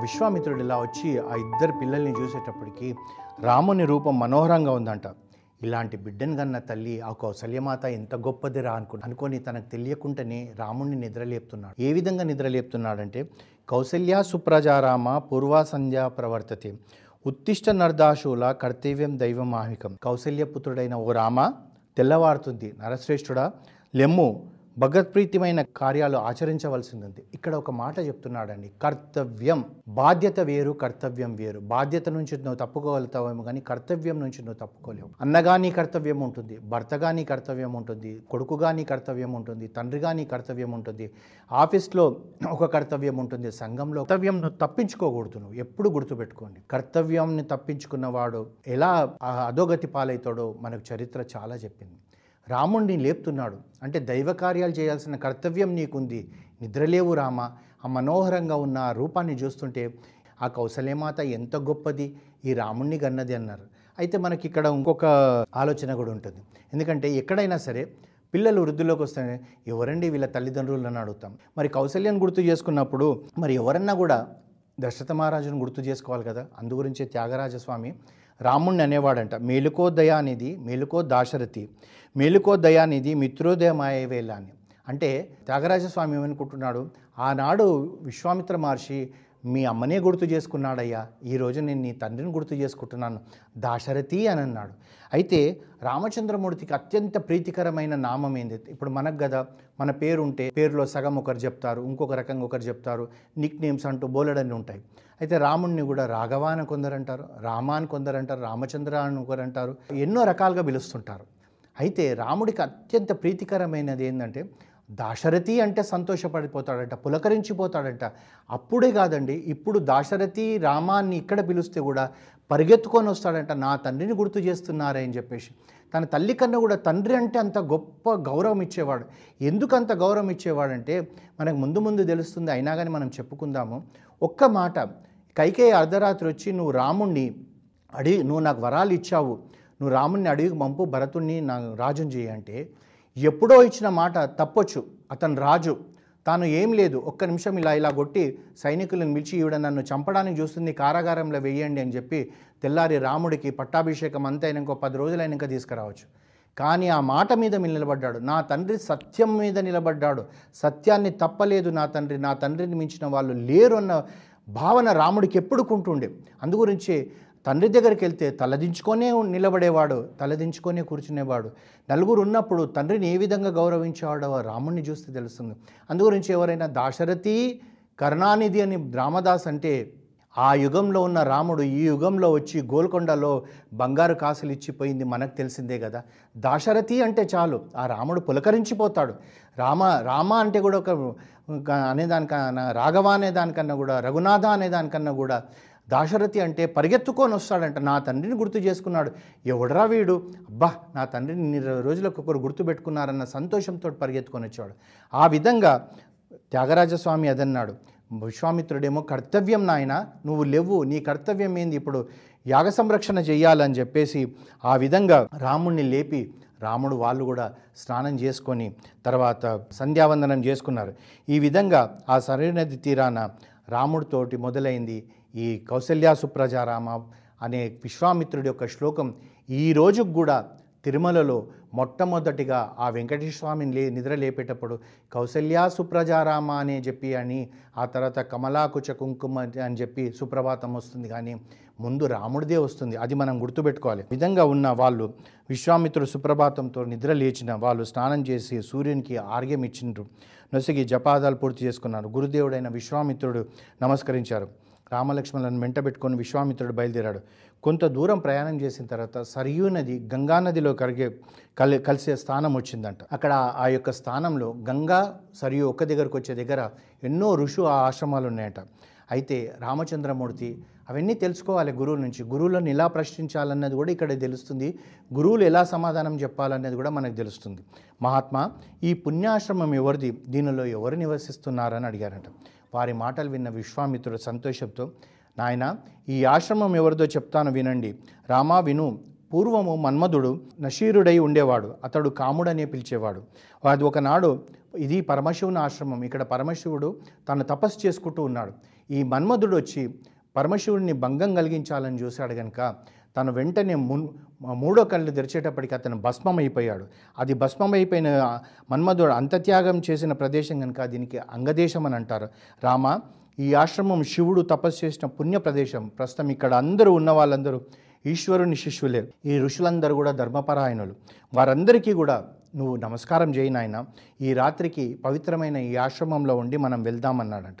విశ్వామిత్రుడు ఇలా వచ్చి ఆ ఇద్దరు పిల్లల్ని చూసేటప్పటికి రాముని రూపం మనోహరంగా ఉందంట. ఇలాంటి బిడ్డను కన్న తల్లి ఆ కౌసల్యమాత ఎంత గొప్పదిరా అనుకుని అనుకొని తనకు తెలియకుండానే రాముణ్ణి నిద్రలేపుతున్నాడు. ఏ విధంగా నిద్రలేపుతున్నాడంటే కౌసల్య సుప్రజారామ పూర్వ సంధ్యా ప్రవర్తతే. ఉత్తిష్ట నర్దాశుల కర్తవ్యం దైవం కౌసల్యపుత్రుడైన ఓ రామ తెల్లవారుతుంది. నరశ్రేష్ఠుడా లెమ్ము భగవత్ప్రీతిమైన కార్యాలు ఆచరించవలసింది ఉంది ఇక్కడ ఒక మాట చెప్తున్నాడండి కర్తవ్యం బాధ్యత వేరు కర్తవ్యం వేరు. బాధ్యత నుంచి నువ్వు తప్పుకోగలుగుతావేమో కానీ కర్తవ్యం నుంచి నువ్వు తప్పుకోలేవు. అన్నగా నీ కర్తవ్యం ఉంటుంది భర్తగా నీ కర్తవ్యం ఉంటుంది కొడుకుగా నీ కర్తవ్యం ఉంటుంది తండ్రిగా నీ కర్తవ్యం ఉంటుంది. ఆఫీస్లో ఒక కర్తవ్యం ఉంటుంది సంఘంలో కర్తవ్యం నువ్వు తప్పించుకోకూడదు నువ్వు. ఎప్పుడు గుర్తుపెట్టుకోండి కర్తవ్యంని తప్పించుకున్నవాడు ఎలా అధోగతి పాలవుతాడో మనకు చరిత్ర చాలా చెప్పింది. రాముణ్ణి లేపుతున్నాడు. అంటే దైవ కార్యాలు చేయాల్సిన కర్తవ్యం నీకుంది. నిద్రలేవు రామ. ఆ మనోహరంగా ఉన్న ఆ రూపాన్ని చూస్తుంటే ఆ కౌశల్యమాత ఎంత గొప్పది. ఈ రాముణ్ణి గన్నది అన్నారు. అయితే మనకి ఇక్కడ ఇంకొక ఆలోచన కూడా ఉంటుంది. ఎందుకంటే ఎక్కడైనా సరే పిల్లలు వృద్ధిలోకి వస్తే ఎవరండి వీళ్ళ తల్లిదండ్రులను అడుగుతాం. మరి కౌసల్యాన్ని గుర్తు చేసుకున్నప్పుడు మరి ఎవరన్నా కూడా దశరథ మహారాజును గుర్తు చేసుకోవాలి కదా? అందు గురించే త్యాగరాజస్వామి రాముణ్ణి అనేవాడంట. మేలుకో దయానిధి మేలుకో దాశరథి మేలుకో దయానిధి మిత్రోదయమాయవేళ అని అంటే త్యాగరాజస్వామి ఏమనుకుంటున్నాడు? ఆనాడు విశ్వామిత్ర మహర్షి మీ అమ్మనే గుర్తు చేసుకున్నాడయ్యా. ఈరోజు నేను నీ తండ్రిని గుర్తు చేసుకుంటున్నాను. దాశరథి అని అన్నాడు. అయితే రామచంద్రమూర్తికి అత్యంత ప్రీతికరమైన నామం ఏంది? ఇప్పుడు మనకు కదా మన పేరు ఉంటే పేరులో సగం ఒకరు చెప్తారు ఇంకొక రకంగా ఒకరు చెప్తారు నిక్ నేమ్స్ అంటూ బోలెడన్ని ఉంటాయి. అయితే రాముణ్ణి కూడా రాఘవ అని కొందరు అంటారు రామ అని కొందరు అంటారు రామచంద్ర అని ఒకరు అంటారు ఎన్నో రకాలుగా పిలుస్తుంటారు. అయితే రాముడికి అత్యంత ప్రీతికరమైనది ఏంటంటే దాశరథి అంటే సంతోషపడిపోతాడంట పులకరించిపోతాడంట. అప్పుడే కాదండి ఇప్పుడు దాశరథి రామాన్ని ఇక్కడ పిలిస్తే కూడా పరిగెత్తుకొని వస్తాడంట నా తండ్రిని గుర్తు చేస్తున్నారే అని చెప్పేసి. తన తల్లి కన్నా కూడా తండ్రి అంటే అంత గొప్ప గౌరవం ఇచ్చేవాడు. ఎందుకు అంత గౌరవం ఇచ్చేవాడంటే మనకు ముందు ముందు తెలుస్తుంది అయినా కానీ మనం చెప్పుకుందాము. ఒక్క మాట కైకేయి అర్ధరాత్రి వచ్చి నువ్వు రాముణ్ణి అడిగి నువ్వు నాకు వరాలు ఇచ్చావు. నువ్వు రాముణ్ణి అడిగి పంపు భరతుణ్ణి నా రాజుని చేయంటే అంటే ఎప్పుడో ఇచ్చిన మాట తప్పొచ్చు అతను రాజు. తాను ఏం లేదు ఒక్క నిమిషం ఇలా ఇలా కొట్టి సైనికులను పిలిచి ఈవిడ నన్ను చంపడానికి చూస్తుంది కారాగారంలో వెయ్యండి అని చెప్పి తెల్లారి రాముడికి పట్టాభిషేకం అంతైన ఇంకో పది రోజులైనాక తీసుకురావచ్చు. కానీ ఆ మాట మీద నిలబడ్డాడు. నా తండ్రి సత్యం మీద నిలబడ్డాడు. సత్యాన్ని తప్పలేదు నా తండ్రి. నా తండ్రిని మించిన వాళ్ళు లేరు అన్న భావన రాముడికి ఎప్పుడుకుంటుండే అందుగురించి తండ్రి దగ్గరికి వెళ్తే తలదించుకొనే నిలబడేవాడు తలదించుకొనే కూర్చునేవాడు. నలుగురు ఉన్నప్పుడు తండ్రిని ఏ విధంగా గౌరవించేవాడో రాముణ్ణి చూస్తే తెలుస్తుంది. అందుగురించి ఎవరైనా దాశరథి కరుణానిధి అని రామదాస్ అంటే ఆ యుగంలో ఉన్న రాముడు ఈ యుగంలో వచ్చి గోల్కొండలో బంగారు కాసులు ఇచ్చిపోయింది మనకు తెలిసిందే కదా. దాశరథి అంటే చాలు. ఆ రాముడు పులకరించిపోతాడు. రామ రామ అంటే కూడా ఒక అనేదానికన్నా రాఘవ అనేదానికన్నా కూడా రఘునాథ అనేదానికన్నా కూడా దాశరథి అంటే పరిగెత్తుకొని వస్తాడంట. నా తండ్రిని గుర్తు చేసుకున్నాడు. ఎవడరా వీడు? అబ్బా నా తండ్రిని ఇరవై రోజులకు ఒకరు గుర్తు పెట్టుకున్నారన్న సంతోషంతో పరిగెత్తుకొని వచ్చాడు. ఆ విధంగా త్యాగరాజస్వామి అదన్నాడు. విశ్వామిత్రుడేమో కర్తవ్యం నాయన నువ్వు లేవు. నీ కర్తవ్యం ఏంది? ఇప్పుడు యాగ సంరక్షణ చెయ్యాలని చెప్పేసి ఆ విధంగా రాముణ్ణి లేపి రాముడు వాళ్ళు కూడా స్నానం చేసుకొని తర్వాత సంధ్యావందనం చేసుకున్నారు. ఈ విధంగా ఆ సరైనది తీరాన రాముడితోటి మొదలైంది ఈ కౌసల్యా సుప్రజారామ అనే విశ్వామిత్రుడి యొక్క శ్లోకం. ఈ రోజుకు కూడా తిరుమలలో మొట్టమొదటిగా ఆ వెంకటేశ్వర స్వామిని లే నిద్ర లేపేటప్పుడు కౌసల్యా సుప్రజారామ అని చెప్పి అని ఆ తర్వాత కమలాకుచ కుంకుమ అని చెప్పి సుప్రభాతం వస్తుంది. కానీ ముందు రాముడిదే వస్తుంది. అది మనం గుర్తుపెట్టుకోవాలి. విధంగా ఉన్న వాళ్ళు విశ్వామిత్రుడు సుప్రభాతంతో నిద్ర లేచిన వాళ్ళు స్నానం చేసి సూర్యునికి ఆర్గ్యం ఇచ్చిండ్రు. నొసిగి జపాదాలు పూర్తి చేసుకున్నారు. గురుదేవుడైన విశ్వామిత్రుడు నమస్కరించారు. రామలక్ష్మణులను వెంటబెట్టుకొని విశ్వామిత్రుడు బయలుదేరాడు. కొంత దూరం ప్రయాణం చేసిన తర్వాత సరియూ నది గంగా నదిలో కరిగే కలి కలిసే స్థానం వచ్చిందంట. అక్కడ ఆ యొక్క స్థానంలో గంగా సరియు ఒక దగ్గరకు వచ్చే దగ్గర ఎన్నో ఋషు ఆశ్రమాలు ఉన్నాయట. అయితే రామచంద్రమూర్తి అవన్నీ తెలుసుకోవాలి గురువుల నుంచి. గురువులను ఎలా ప్రశ్నించాలన్నది కూడా ఇక్కడ తెలుస్తుంది. గురువులు ఎలా సమాధానం చెప్పాలన్నది కూడా మనకు తెలుస్తుంది. మహాత్మా ఈ పుణ్యాశ్రమం ఎవరిది? దీనిలో ఎవరు నివసిస్తున్నారని అడిగారంట. వారి మాటలు విన్న విశ్వామిత్రుడు సంతోషంతో నాయన ఈ ఆశ్రమం ఎవరిదో చెప్తాను వినండి. రామా విను. పూర్వము మన్మధుడు నషీరుడై ఉండేవాడు. అతడు కాముడనే పిలిచేవాడు. అది ఒకనాడు ఇది పరమశివుని ఆశ్రమం. ఇక్కడ పరమశివుడు తను తపస్సు చేసుకుంటూ ఉన్నాడు. ఈ మన్మధుడు వచ్చి పరమశివుడిని భంగం కలిగించాలని చూశాడు కనుక తను వెంటనే మున్ మూడో కళ్ళు తెరిచేటప్పటికి అతను భస్మం అయిపోయాడు అది భస్మం అయిపోయిన మన్మధుడు అంతత్యాగం చేసిన ప్రదేశం కనుక దీనికి అంగదేశం అని అంటారు. రామ ఈ ఆశ్రమం శివుడు తపస్సు చేసిన పుణ్య ప్రదేశం. ప్రస్తుతం ఇక్కడ అందరూ ఉన్న వాళ్ళందరూ ఈశ్వరుని శిష్యులే. ఈ ఋషులందరూ కూడా ధర్మపరాయణులు. వారందరికీ కూడా నువ్వు నమస్కారం చేయి నాయన. ఈ రాత్రికి పవిత్రమైన ఈ ఆశ్రమంలో ఉండి మనం వెళ్దామన్నాడంట.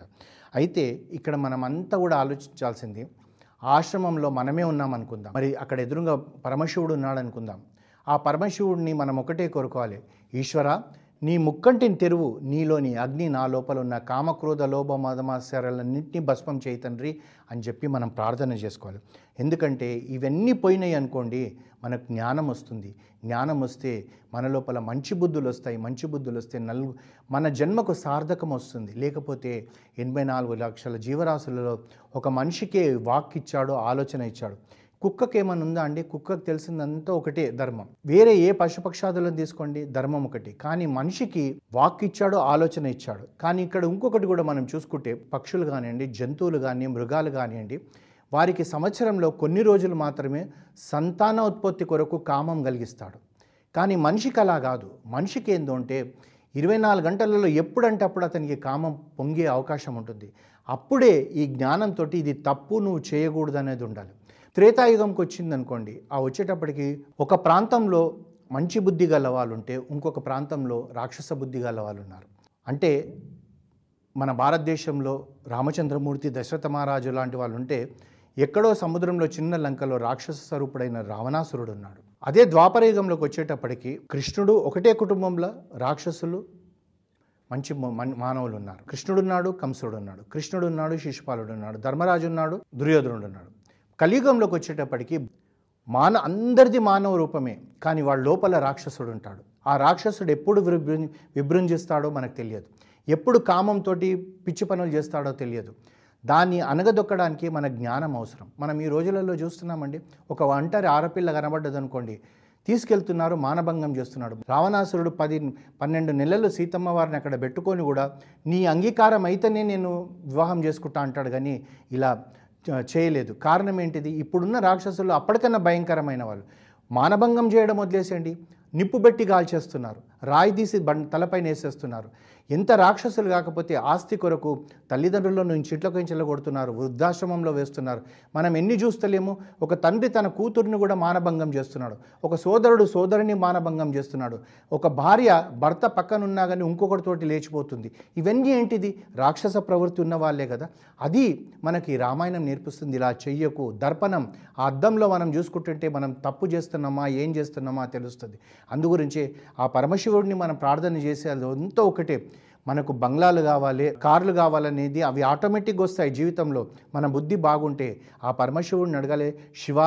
అయితే ఇక్కడ మనం అంతా కూడా ఆలోచించాల్సింది ఆశ్రమంలో మనమే ఉన్నాం అనుకుందాం. మరి అక్కడ ఎదురుగా పరమశివుడు ఉన్నాడు అనుకుందాం ఆ పరమశివుడిని మనం ఒకటే కోరుకోవాలి. ఈశ్వర నీ ముక్కంటిని తెరువు నీలోని అగ్ని నా లోపల ఉన్న కామక్రోధ లోభ మదమాశ్చర్యాలన్నింటినీ భస్మం చేయి తండ్రి అని చెప్పి మనం ప్రార్థన చేసుకోవాలి. ఎందుకంటే ఇవన్నీ పోయినాయి అనుకోండి మనకు జ్ఞానం వస్తుంది. జ్ఞానం వస్తే మన లోపల మంచి బుద్ధులు వస్తాయి మంచి బుద్ధులు వస్తే నలుగు మన జన్మకు సార్థకం వస్తుంది. లేకపోతే ఎనభై నాలుగు లక్షల జీవరాశులలో ఒక మనిషికే వాక్ ఇచ్చాడు ఆలోచన ఇచ్చాడు. కుక్కకి ఏమైనా ఉందా అండి? కుక్కకు తెలిసిందంతా ఒకటే ధర్మం. వేరే ఏ పశుపక్షాదులను తీసుకోండి? ధర్మం ఒకటి. కానీ మనిషికి వాక్ ఇచ్చాడు ఆలోచన ఇచ్చాడు. కానీ ఇక్కడ ఇంకొకటి కూడా మనం చూసుకుంటే పక్షులు కానివ్వండి జంతువులు కానీ మృగాలు కానివ్వండి వారికి సంవత్సరంలో కొన్ని రోజులు మాత్రమే సంతాన ఉత్పత్తి కొరకు కామం కలిగిస్తాడు. కానీ మనిషికి అలా కాదు. మనిషికి ఏందో అంటే ఇరవై నాలుగు గంటలలో ఎప్పుడంటే అప్పుడు అతనికి కామం పొంగే అవకాశం ఉంటుంది. అప్పుడే ఈ జ్ఞానంతో ఇది తప్పు నువ్వు చేయకూడదు అనేది ఉండాలి. త్రేతాయుగంకి వచ్చిందనుకోండి ఆ వచ్చేటప్పటికి ఒక ప్రాంతంలో మంచి బుద్ధి గల వాళ్ళు ఉంటే ఇంకొక ప్రాంతంలో రాక్షస బుద్ధి గల వాళ్ళు ఉన్నారు అంటే మన భారతదేశంలో రామచంద్రమూర్తి దశరథ మహారాజు లాంటి వాళ్ళు ఉంటే ఎక్కడో సముద్రంలో చిన్న లంకలో రాక్షస స్వరూపుడైన రావణాసురుడు ఉన్నాడు అదే ద్వాపరయుగంలోకి వచ్చేటప్పటికి కృష్ణుడు ఒకటే కుటుంబంలో రాక్షసులు మంచి మానవులు ఉన్నారు కృష్ణుడు ఉన్నాడు కంసుడు ఉన్నాడు కృష్ణుడు ఉన్నాడు శిశుపాలుడు ఉన్నాడు ధర్మరాజు ఉన్నాడు దుర్యోధనుడు ఉన్నాడు కలియుగంలోకి వచ్చేటప్పటికి మాన అందరిది మానవ రూపమే కానీ వాళ్ళ లోపల రాక్షసుడు ఉంటాడు ఆ రాక్షసుడు ఎప్పుడు విభృ విభృంజిస్తాడో మనకు తెలియదు. ఎప్పుడు కామంతో పిచ్చి పనులు చేస్తాడో తెలియదు. దాన్ని అనగదొక్కడానికి మన జ్ఞానం అవసరం. మనం ఈ రోజులలో చూస్తున్నామండి ఒక ఒంటరి ఆడపిల్ల కనబడ్డదనుకోండి తీసుకెళ్తున్నారు మానభంగం చేస్తున్నాడు. రావణాసురుడు పది పన్నెండు నెలలు సీతమ్మ వారిని అక్కడ పెట్టుకొని కూడా నీ అంగీకారం అయితేనే నేను వివాహం చేసుకుంటా అంటాడు. కానీ ఇలా చేయలేదు. కారణం ఏంటిది? ఇప్పుడున్న రాక్షసులు అప్పటికన్నా భయంకరమైన వాళ్ళు మానభంగం చేయడం వదిలేసేయండి. నిప్పు పెట్టి కాల్చేస్తున్నారు రాయి తీసి బండ్ తలపైన వేసేస్తున్నారు. ఎంత రాక్షసులు కాకపోతే ఆస్తి కొరకు తల్లిదండ్రుల నుంచి ఇంట్లోకి చెల్లగొడుతున్నారు వృద్ధాశ్రమంలో వేస్తున్నారు. మనం ఎన్ని చూస్తలేము? ఒక తండ్రి తన కూతుర్ని కూడా మానభంగం చేస్తున్నాడు. ఒక సోదరుడు సోదరుని మానభంగం చేస్తున్నాడు. ఒక భార్య భర్త పక్కనున్నా కానీ ఇంకొకటితోటి లేచిపోతుంది. ఇవన్నీ ఏంటిది? రాక్షస ప్రవృత్తి ఉన్న వాళ్ళే కదా. అది మనకి రామాయణం నేర్పిస్తుంది. ఇలా చెయ్యకు దర్పణం. ఆ అద్దంలో మనం చూసుకుంటుంటే మనం తప్పు చేస్తున్నామా ఏం చేస్తున్నామా తెలుస్తుంది. అందుగురించే ఆ పరమశివుడిని మనం ప్రార్థన చేసే అది ఒకటే. మనకు బంగ్లాలు కావాలి కార్లు కావాలనేది అవి ఆటోమేటిక్గా వస్తాయి జీవితంలో. మన బుద్ధి బాగుంటే ఆ పరమశివుడిని అడగాలి శివ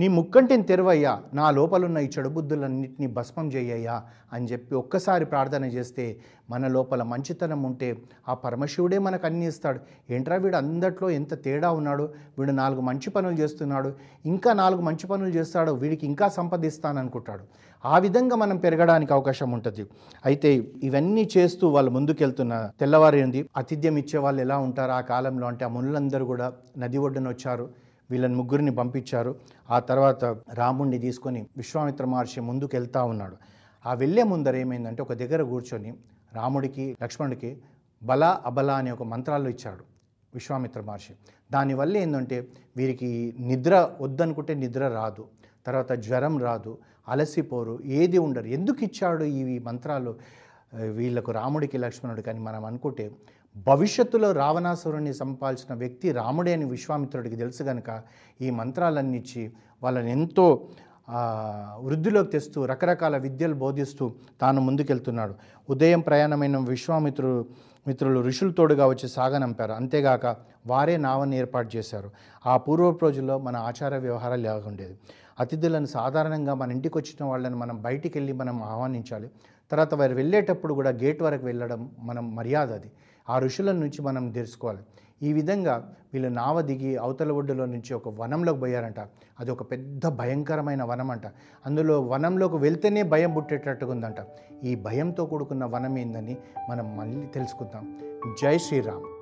నీ ముక్కంటిని తెరవయ్యా నా లోపలున్న ఈ చెడు బుద్ధులన్నింటినీ భస్మం చేయ్యా అని చెప్పి ఒక్కసారి ప్రార్థన చేస్తే మన లోపల మంచితనం ఉంటే ఆ పరమశివుడే మనకు అన్ని ఇస్తాడు. ఏంట్రా వీడు అందట్లో ఎంత తేడా ఉన్నాడు వీడు నాలుగు మంచి పనులు చేస్తున్నాడు ఇంకా నాలుగు మంచి పనులు చేస్తాడు వీడికి ఇంకా సంపాదిస్తాననుకుంటాడు ఆ విధంగా మనం పెరగడానికి అవకాశం ఉంటుంది. అయితే ఇవన్నీ చేస్తూ వాళ్ళు ముందుకెళ్తున్న తెల్లవారింది ఆతిథ్యం ఇచ్చే వాళ్ళు ఎలా ఉంటారు ఆ కాలంలో? అంటే ఆ మునులందరూ కూడా నది ఒడ్డున వచ్చారు వీళ్ళని ముగ్గురిని పంపించారు. ఆ తర్వాత రాముణ్ణి తీసుకొని విశ్వామిత్ర మహర్షి ముందుకు వెళ్తా ఉన్నాడు. ఆ వెళ్ళే ముందర ఏమైందంటే ఒక దగ్గర కూర్చొని రాముడికి లక్ష్మణుడికి బల అబల అనే ఒక మంత్రాలు ఇచ్చాడు విశ్వామిత్ర మహర్షి. దానివల్ల ఏంటంటే వీరికి నిద్ర వద్దనుకుంటే నిద్ర రాదు. తర్వాత జ్వరం రాదు అలసిపోరు ఏది ఉండరు. ఎందుకు ఇచ్చాడు ఇవి మంత్రాలు? వీళ్ళకు రాముడికి లక్ష్మణుడు కానీ మనం అనుకుంటే భవిష్యత్తులో రావణాసురుణ్ణి సంపాల్సిన వ్యక్తి రాముడే అని విశ్వామిత్రుడికి తెలుసు కనుక ఈ మంత్రాలన్నీ ఇచ్చి వాళ్ళని ఎంతో వృద్ధిలోకి తెస్తూ రకరకాల విద్యలు బోధిస్తూ తాను ముందుకెళ్తున్నాడు. ఉదయం ప్రయాణమైన విశ్వామిత్రుడు మిత్రులు ఋషులు తోడుగా వచ్చి సాగనంపారు అంతేగాక వారే నావని ఏర్పాటు చేశారు. ఆ పూర్వపు రోజుల్లో మన ఆచార వ్యవహారాలు ఇలా ఉండేది అతిథులను సాధారణంగా మన ఇంటికి వచ్చిన వాళ్ళని మనం బయటికి వెళ్ళి మనం ఆహ్వానించాలి. తర్వాత వారు వెళ్ళేటప్పుడు కూడా గేట్ వరకు వెళ్ళడం మనం మర్యాద అది. ఆ ఋషుల నుంచి మనం తెలుసుకోవాలి. ఈ విధంగా వీళ్ళు నావ దిగి అవతల ఒడ్డులో నుంచి ఒక వనంలోకి పోయారంట. అది ఒక పెద్ద భయంకరమైన వనం అంట అందులో వనంలోకి వెళ్తేనే భయం పుట్టేటట్టుగా ఉందంట ఈ భయంతో కూడుకున్న వనం ఏందని మనం మళ్ళీ తెలుసుకుందాం. జై శ్రీరామ్.